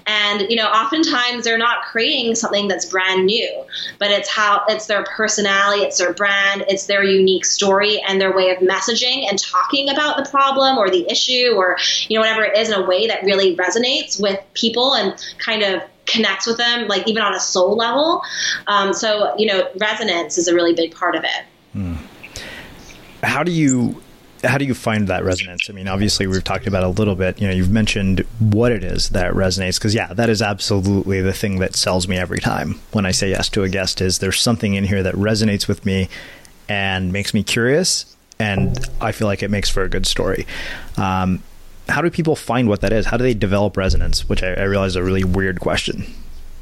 And, you know, oftentimes they're not creating something that's brand new, but it's how it's their personality, it's their brand, it's their unique story and their way of messaging and talking about the problem or the issue or, you know, whatever it is in a way that really resonates with people and kind of connects with them, like even on a soul level. Um, so, you know, resonance is a really big part of it. Hmm.
How do you how do you find that resonance? I mean, obviously we've talked about a little bit. You know, you've mentioned what it is that resonates because yeah, that is absolutely the thing that sells me every time when I say yes to a guest. Is there's something in here that resonates with me and makes me curious, and I feel like it makes for a good story. Um, how do people find what that is? How do they develop resonance? Which I, I realize is a really weird question.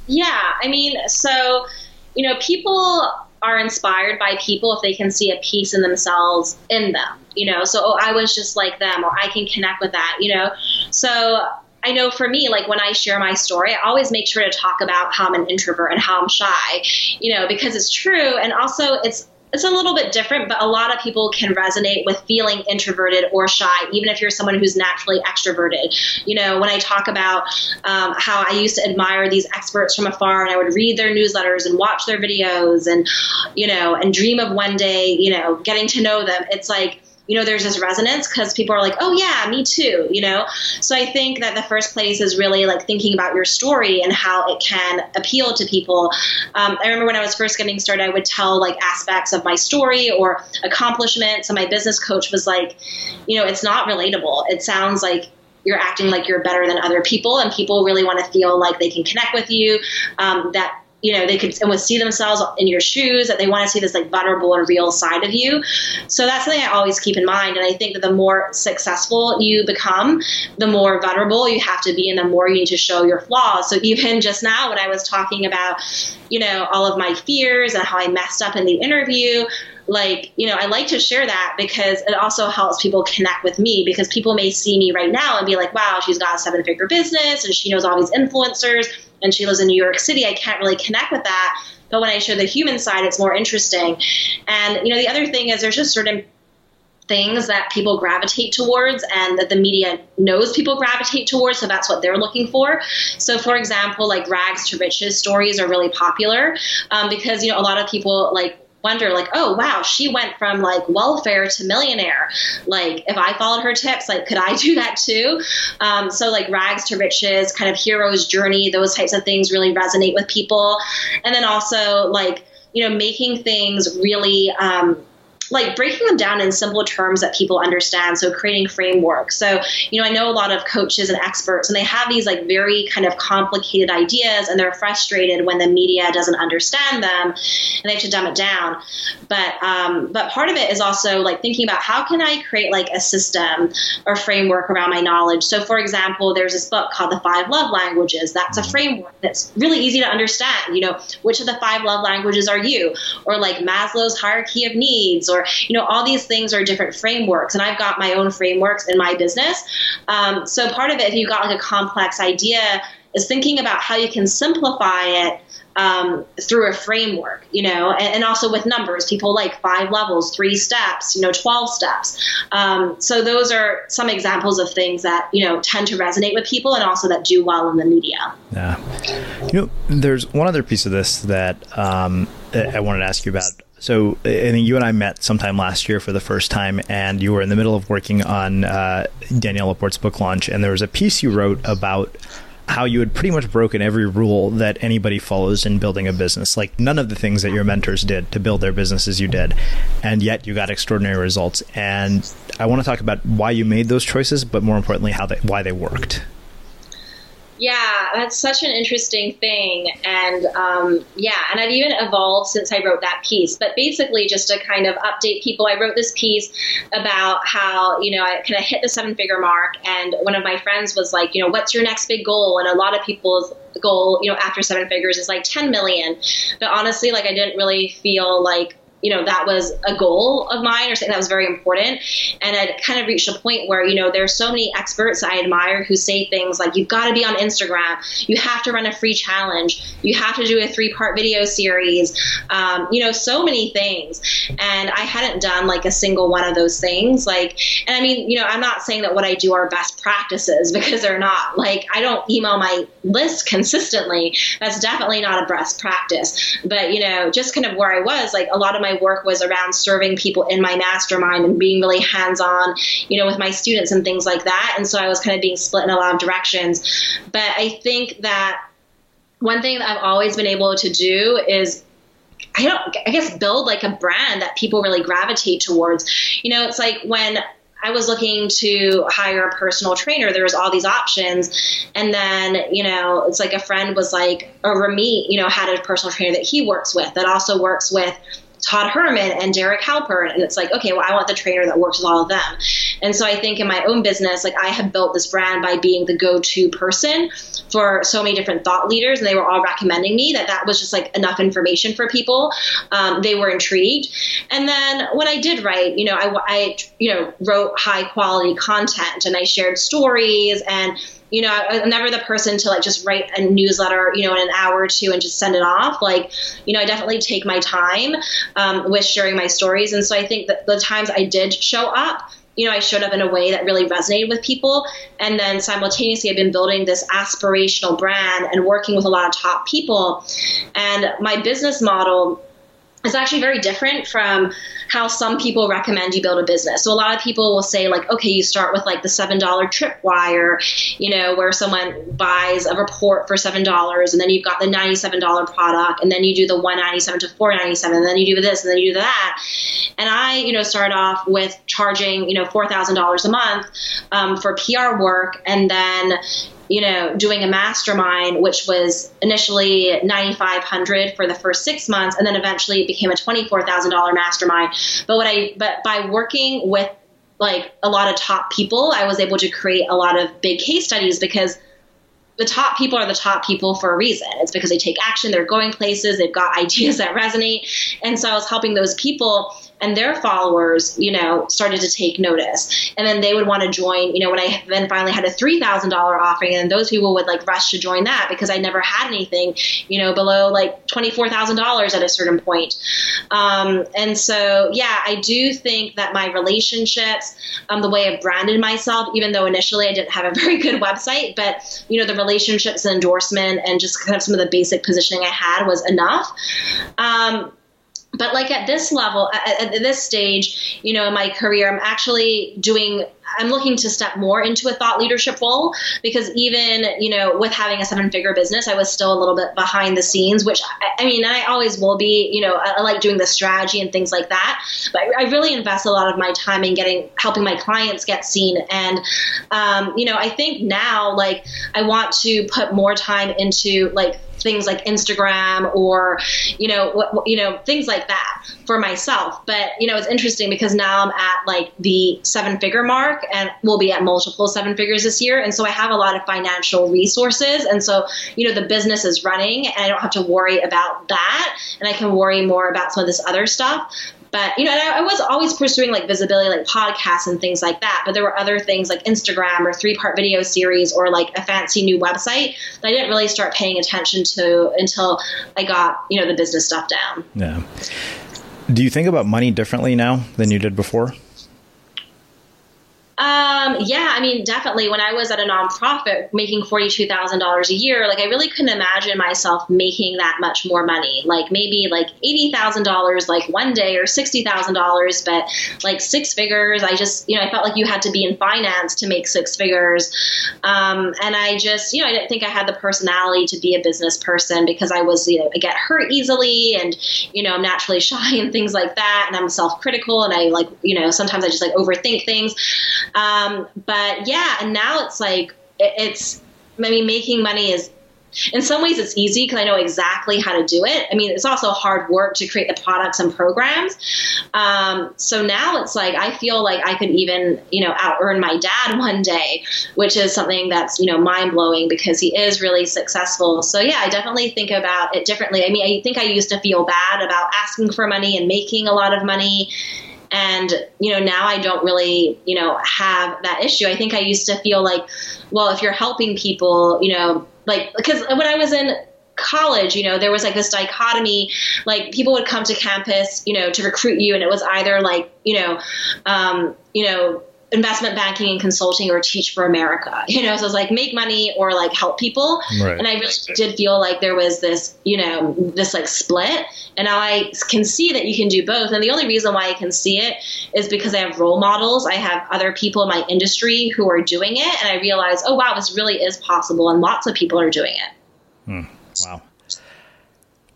Yeah, I mean, so you know, people are inspired by people if they can see a piece in themselves in them. You know, so oh, I was just like them, or I can connect with that. You know, so I know for me, like when I share my story, I always make sure to talk about how I'm an introvert and how I'm shy, you know, because it's true. And also, it's it's a little bit different, but a lot of people can resonate with feeling introverted or shy, even if you're someone who's naturally extroverted. You know, when I talk about um, how I used to admire these experts from afar and I would read their newsletters and watch their videos and, you know, and dream of one day, you know, getting to know them, it's like, you know, there's this resonance because people are like, oh, yeah, me too, you know? So I think that the first place is really like thinking about your story and how it can appeal to people. Um, I remember when I was first getting started, I would tell like aspects of my story or accomplishments. And my business coach was like, you know, it's not relatable. It sounds like you're acting like you're better than other people, and people really want to feel like they can connect with you. Um, that you know they could would see themselves in your shoes that they want to see this like vulnerable and real side of you. So that's something i always keep in mind and i think that the more successful you become the more vulnerable you have to be and the more you need to show your flaws. So even just now when i was talking about you know all of my fears and how i messed up in the interview like you know i like to share that because it also helps people connect with me because people may see me right now and be like wow she's got a seven figure business and she knows all these influencers and she lives in New York City, I can't really connect with that. But when I show the human side, it's more interesting. And you know, the other thing is there's just certain things that people gravitate towards and that the media knows people gravitate towards so that's what they're looking for so for example like rags to riches stories are really popular um, because you know a lot of people like wonder like oh wow she went from like welfare to millionaire. Like if i followed her tips like could i do that too? Um, so like rags to riches kind of hero's journey those types of things really resonate with people. And then also like you know making things really um, like breaking them down in simple terms that people understand. So creating frameworks. So, you know, I know a lot of coaches and experts and they have these like very kind of complicated ideas and they're frustrated when the media doesn't understand them and they have to dumb it down. But, um, but part of it is also like thinking about how can I create like a system or framework around my knowledge. So for example, there's this book called The Five Love Languages. That's a framework that's really easy to understand. You know, which of the five love languages are you? Or like Maslow's hierarchy of needs or you know all these things are different frameworks and i've got my own frameworks in my business um, so part of it if you've got like a complex idea is thinking about how you can simplify it um, through a framework, you know, and, and, also with numbers. People like five levels, three steps, you know, 12 steps. Um, so those are some examples of things that, you know, tend to resonate with people and also that do well in the media.
Yeah. You know, there's one other piece of this that um, I wanted to ask you about. So I think you and I met sometime last year for the first time, and you were in the middle of working on uh, Danielle LaPorte's book launch, and there was a piece you wrote about how you had pretty much broken every rule that anybody follows in building a business. Like none of the things that your mentors did to build their businesses you did, and yet you got extraordinary results. And I want to talk about why you made those choices, but more importantly, how they why they worked.
Yeah, that's such an interesting thing. And um, yeah, and I've even evolved since I wrote that piece. But basically, just to kind of update people, I wrote this piece about how, you know, I kind of hit the seven figure mark. And one of my friends was like, you know, what's your next big goal? And a lot of people's goal, you know, after seven figures is like 10 million. But honestly, like, I didn't really feel like you know, that was a goal of mine or something that was very important. And I kind of reached a point where, you know, there's so many experts I admire who say things like, you've got to be on Instagram, you have to run a free challenge, you have to do a three part video series, um, you know, so many things. And I hadn't done like a single one of those things. Like, and I mean, you know, I'm not saying that what I do are best practices because they're not. Like, I don't email my list consistently. That's definitely not a best practice. But, you know, just kind of where I was, like, a lot of my work was around serving people in my mastermind and being really hands on, you know, with my students and things like that. And so I was kind of being split in a lot of directions. But I think that one thing that I've always been able to do is I don't I guess build like a brand that people really gravitate towards. You know, it's like when I was looking to hire a personal trainer. There was all these options, and then you know, it's like a friend was like, oh, or Ramit, you know, had a personal trainer that he works with that also works with Todd Herman and Derek Halpern. And it's like, okay, well, I want the trainer that works with all of them. And so I think in my own business, like I have built this brand by being the go to person for so many different thought leaders. And they were all recommending me that that was just like enough information for people. Um, they were intrigued. And then when I did write, you know, I, I, you know, wrote high quality content and I shared stories and you know, I'm never the person to like just write a newsletter, you know, in an hour or two and just send it off. Like, you know, I definitely take my time um, with sharing my stories. And so I think that the times I did show up, you know, I showed up in a way that really resonated with people. And then simultaneously, I've been building this aspirational brand and working with a lot of top people. And my business model is actually very different from how some people recommend you build a business. So a lot of people will say like, okay, you start with like the seven dollar tripwire, you know, where someone buys a report for seven dollars, and then you've got the ninety seven dollar product, and then you do the one ninety seven to four ninety seven, and then you do this, and then you do that. And I, you know, started off with charging, you know, four thousand dollars a month um, for PR work, and then you know, doing a mastermind, which was initially 9,500 for the first six months, and then eventually it became a $24,000 mastermind. But what I, but by working with like a lot of top people, I was able to create a lot of big case studies because the top people are the top people for a reason. It's because they take action, they're going places, they've got ideas that resonate. And so I was helping those people and their followers, you know, started to take notice. And then they would want to join, you know, when I then finally had a $3,000 offering, and those people would like rush to join that because I never had anything, you know, below like $24,000 at a certain point. Um, and so, yeah, I do think that my relationships, um, the way I've branded myself, even though initially I didn't have a very good website, but, you know, the relationships and endorsement and just kind of some of the basic positioning I had was enough. Um, but like at this level at, this stage you know in my career i'm actually doing i'm looking to step more into a thought leadership role because even you know with having a seven figure business i was still a little bit behind the scenes which i, I mean i always will be you know I, I, like doing the strategy and things like that. But I, I, really invest a lot of my time in getting helping my clients get seen. And um, you know i think now like i want to put more time into like things like Instagram or you know what, you know things like that for myself. But you know it's interesting because now I'm at like the seven figure mark and we'll be at multiple seven figures this year, and so I have a lot of financial resources, and so you know the business is running, and I don't have to worry about that, and I can worry more about some of this other stuff. But you know, I, I, was always pursuing like visibility, like podcasts and things like that. But there were other things like Instagram or three part video series or like a fancy new website that I didn't really start paying attention to until I got you know the business stuff down.
Yeah. Do you think about money differently now than you did before?
Uh, Um, yeah, I mean, definitely. When I was at a nonprofit making forty-two thousand dollars a year, like I really couldn't imagine myself making that much more money. Like maybe like eighty thousand dollars, like one day, or sixty thousand dollars, but like six figures. I just, you know, I felt like you had to be in finance to make six figures, um, and I just, you know, I didn't think I had the personality to be a business person because I was, you know, I get hurt easily, and you know, I'm naturally shy and things like that, and I'm self-critical, and I like, you know, sometimes I just like overthink things. Um, but yeah, and now it's like it, it's. I mean, making money is in some ways it's easy because I know exactly how to do it. I mean, it's also hard work to create the products and programs. Um, so now it's like I feel like I could even, you know, out earn my dad one day, which is something that's, you know, mind blowing because he is really successful. So yeah, I definitely think about it differently. I mean, I think I used to feel bad about asking for money and making a lot of money and, you know, now I don't really, you know, have that issue. I think I used to feel like, well, if you're helping people, you know, like, because when I was in college, you know, there was like this dichotomy, like people would come to campus, you know, to recruit you, and it was either like, you know, um, you know, investment banking and consulting or teach for America. You know, so it's like make money or like help people. Right. And I really did feel like there was this, you know, this like split. And now I can see that you can do both. And the only reason why I can see it is because I have role models. I have other people in my industry who are doing it. And I realize, oh, wow, this really is possible. And lots of people are doing it.
Hmm. Wow.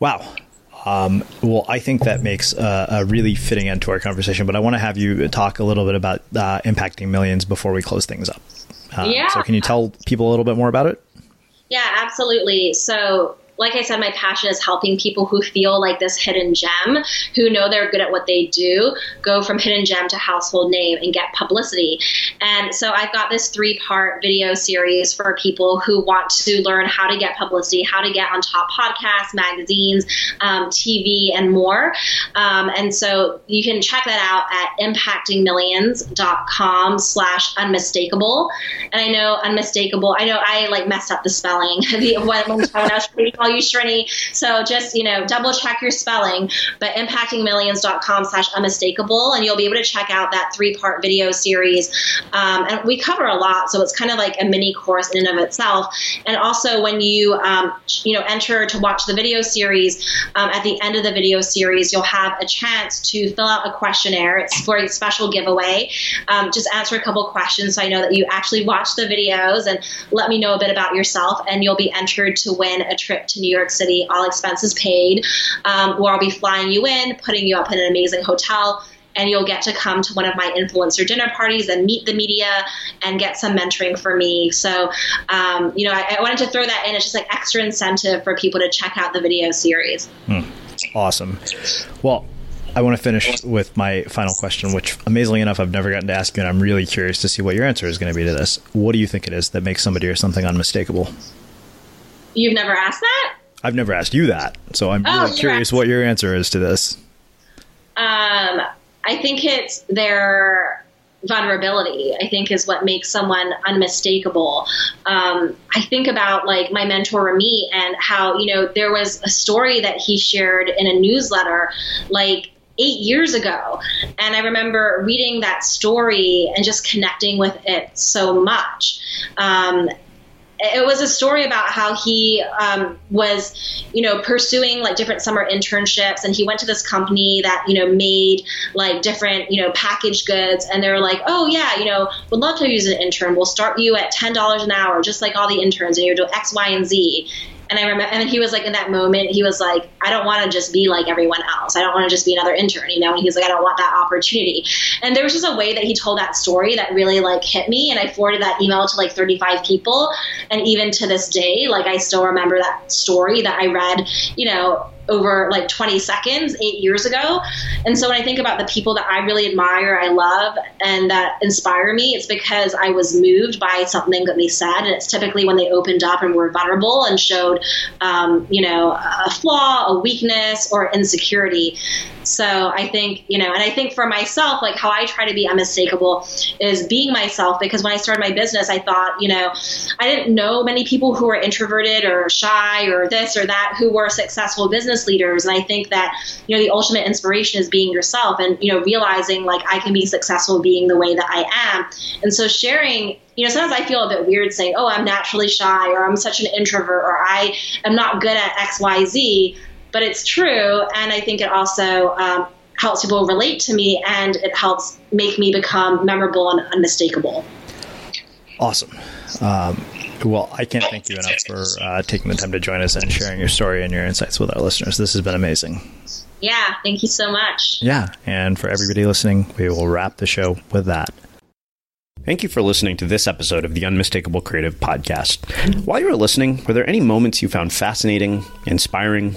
Wow. Um, well, I think that makes a, a, really fitting end to our conversation, but I want to have you talk a little bit about uh, impacting millions before we close things up. Uh, yeah. So, can you tell people a little bit more about it?
Yeah, absolutely. So, like I said, my passion is helping people who feel like this hidden gem, who know they're good at what they do, go from hidden gem to household name and get publicity. And so I've got this three part video series for people who want to learn how to get publicity, how to get on top podcasts, magazines, um, TV, and more. Um, and so you can check that out at impactingmillions.com slash unmistakable. And I know unmistakable, I know I like messed up the spelling when, I was call you Srini. So just, you know, double check your spelling, but impactingmillions.com slash unmistakable, and you'll be able to check out that three part video series. Um, and we cover a lot, so it's kind of like a mini course in and of itself. And also when you, um, you know, enter to watch the video series, um, at the end of the video series, you'll have a chance to fill out a questionnaire. It's for a special giveaway. Um, just answer a couple questions so I know that you actually watched the videos and let me know a bit about yourself, and you'll be entered to win a trip to New York City, all expenses paid, um, where I'll be flying you in, putting you up in an amazing hotel, and you'll get to come to one of my influencer dinner parties and meet the media and get some mentoring for me. So, um, you know, I, I, wanted to throw that in. It's just like extra incentive for people to check out the video series.
Hmm. Awesome. Well, I want to finish with my final question, which amazingly enough, I've never gotten to ask you, and I'm really curious to see what your answer is going to be to this. What do you think it is that makes somebody or something unmistakable?
You've never asked that?
I've never asked you that, so I'm oh, really curious what your answer is to this.
Um, I think it's their vulnerability. I think is what makes someone unmistakable. Um, I think about like my mentor Ramit and how you know there was a story that he shared in a newsletter like eight years ago. And I remember reading that story and just connecting with it so much. Um, it was a story about how he um, was, you know, pursuing like different summer internships, and he went to this company that you know made like different you know packaged goods, and they're like, oh yeah, you know, would love to use an intern. We'll start you at ten dollars an hour, just like all the interns, and you do X, Y, and Z. And I remember, and he was like, in that moment, he was like, I don't want to just be like everyone else. I don't want to just be another intern, you know? And he's like, I don't want that opportunity. And there was just a way that he told that story that really like hit me. And I forwarded that email to like 35 people. And even to this day, like I still remember that story that I read, you know, over like 20 seconds eight years ago. And so when I think about the people that I really admire, I love, and that inspire me, it's because I was moved by something that they said. And it's typically when they opened up and were vulnerable and showed, um, you know, a flaw, a weakness, or insecurity. So I think, you know, and I think for myself, like how I try to be unmistakable is being myself because when I started my business, I thought, you know, I didn't know many people who were introverted or shy or this or that who were successful business leaders. And I think that, you know, the ultimate inspiration is being yourself and, you know, realizing like I can be successful being the way that I am. And so sharing you know, sometimes I feel a bit weird saying, oh, I'm naturally shy or I'm such an introvert or I am not good at X, Y, Z but it's true. And I think it also um, helps people relate to me and it helps make me become memorable and unmistakable.
Awesome. Um, well, I can't thank you enough for uh, taking the time to join us and sharing your story and your insights with our listeners. This has been amazing.
Yeah, thank you so much.
Yeah, and for everybody listening, we will wrap the show with that. Thank you for listening to this episode of the Unmistakable Creative Podcast. While you were listening, were there any moments you found fascinating, inspiring,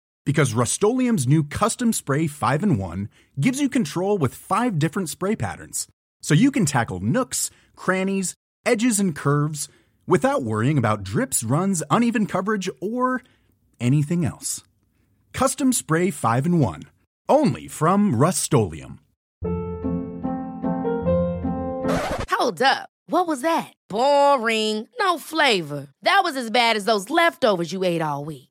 Because Rust new Custom Spray 5 in 1 gives you control with five different spray patterns. So you can tackle nooks, crannies, edges, and curves without worrying about drips, runs, uneven coverage, or anything else. Custom Spray 5 in 1. Only from Rust
Hold up. What was that? Boring. No flavor. That was as bad as those leftovers you ate all week.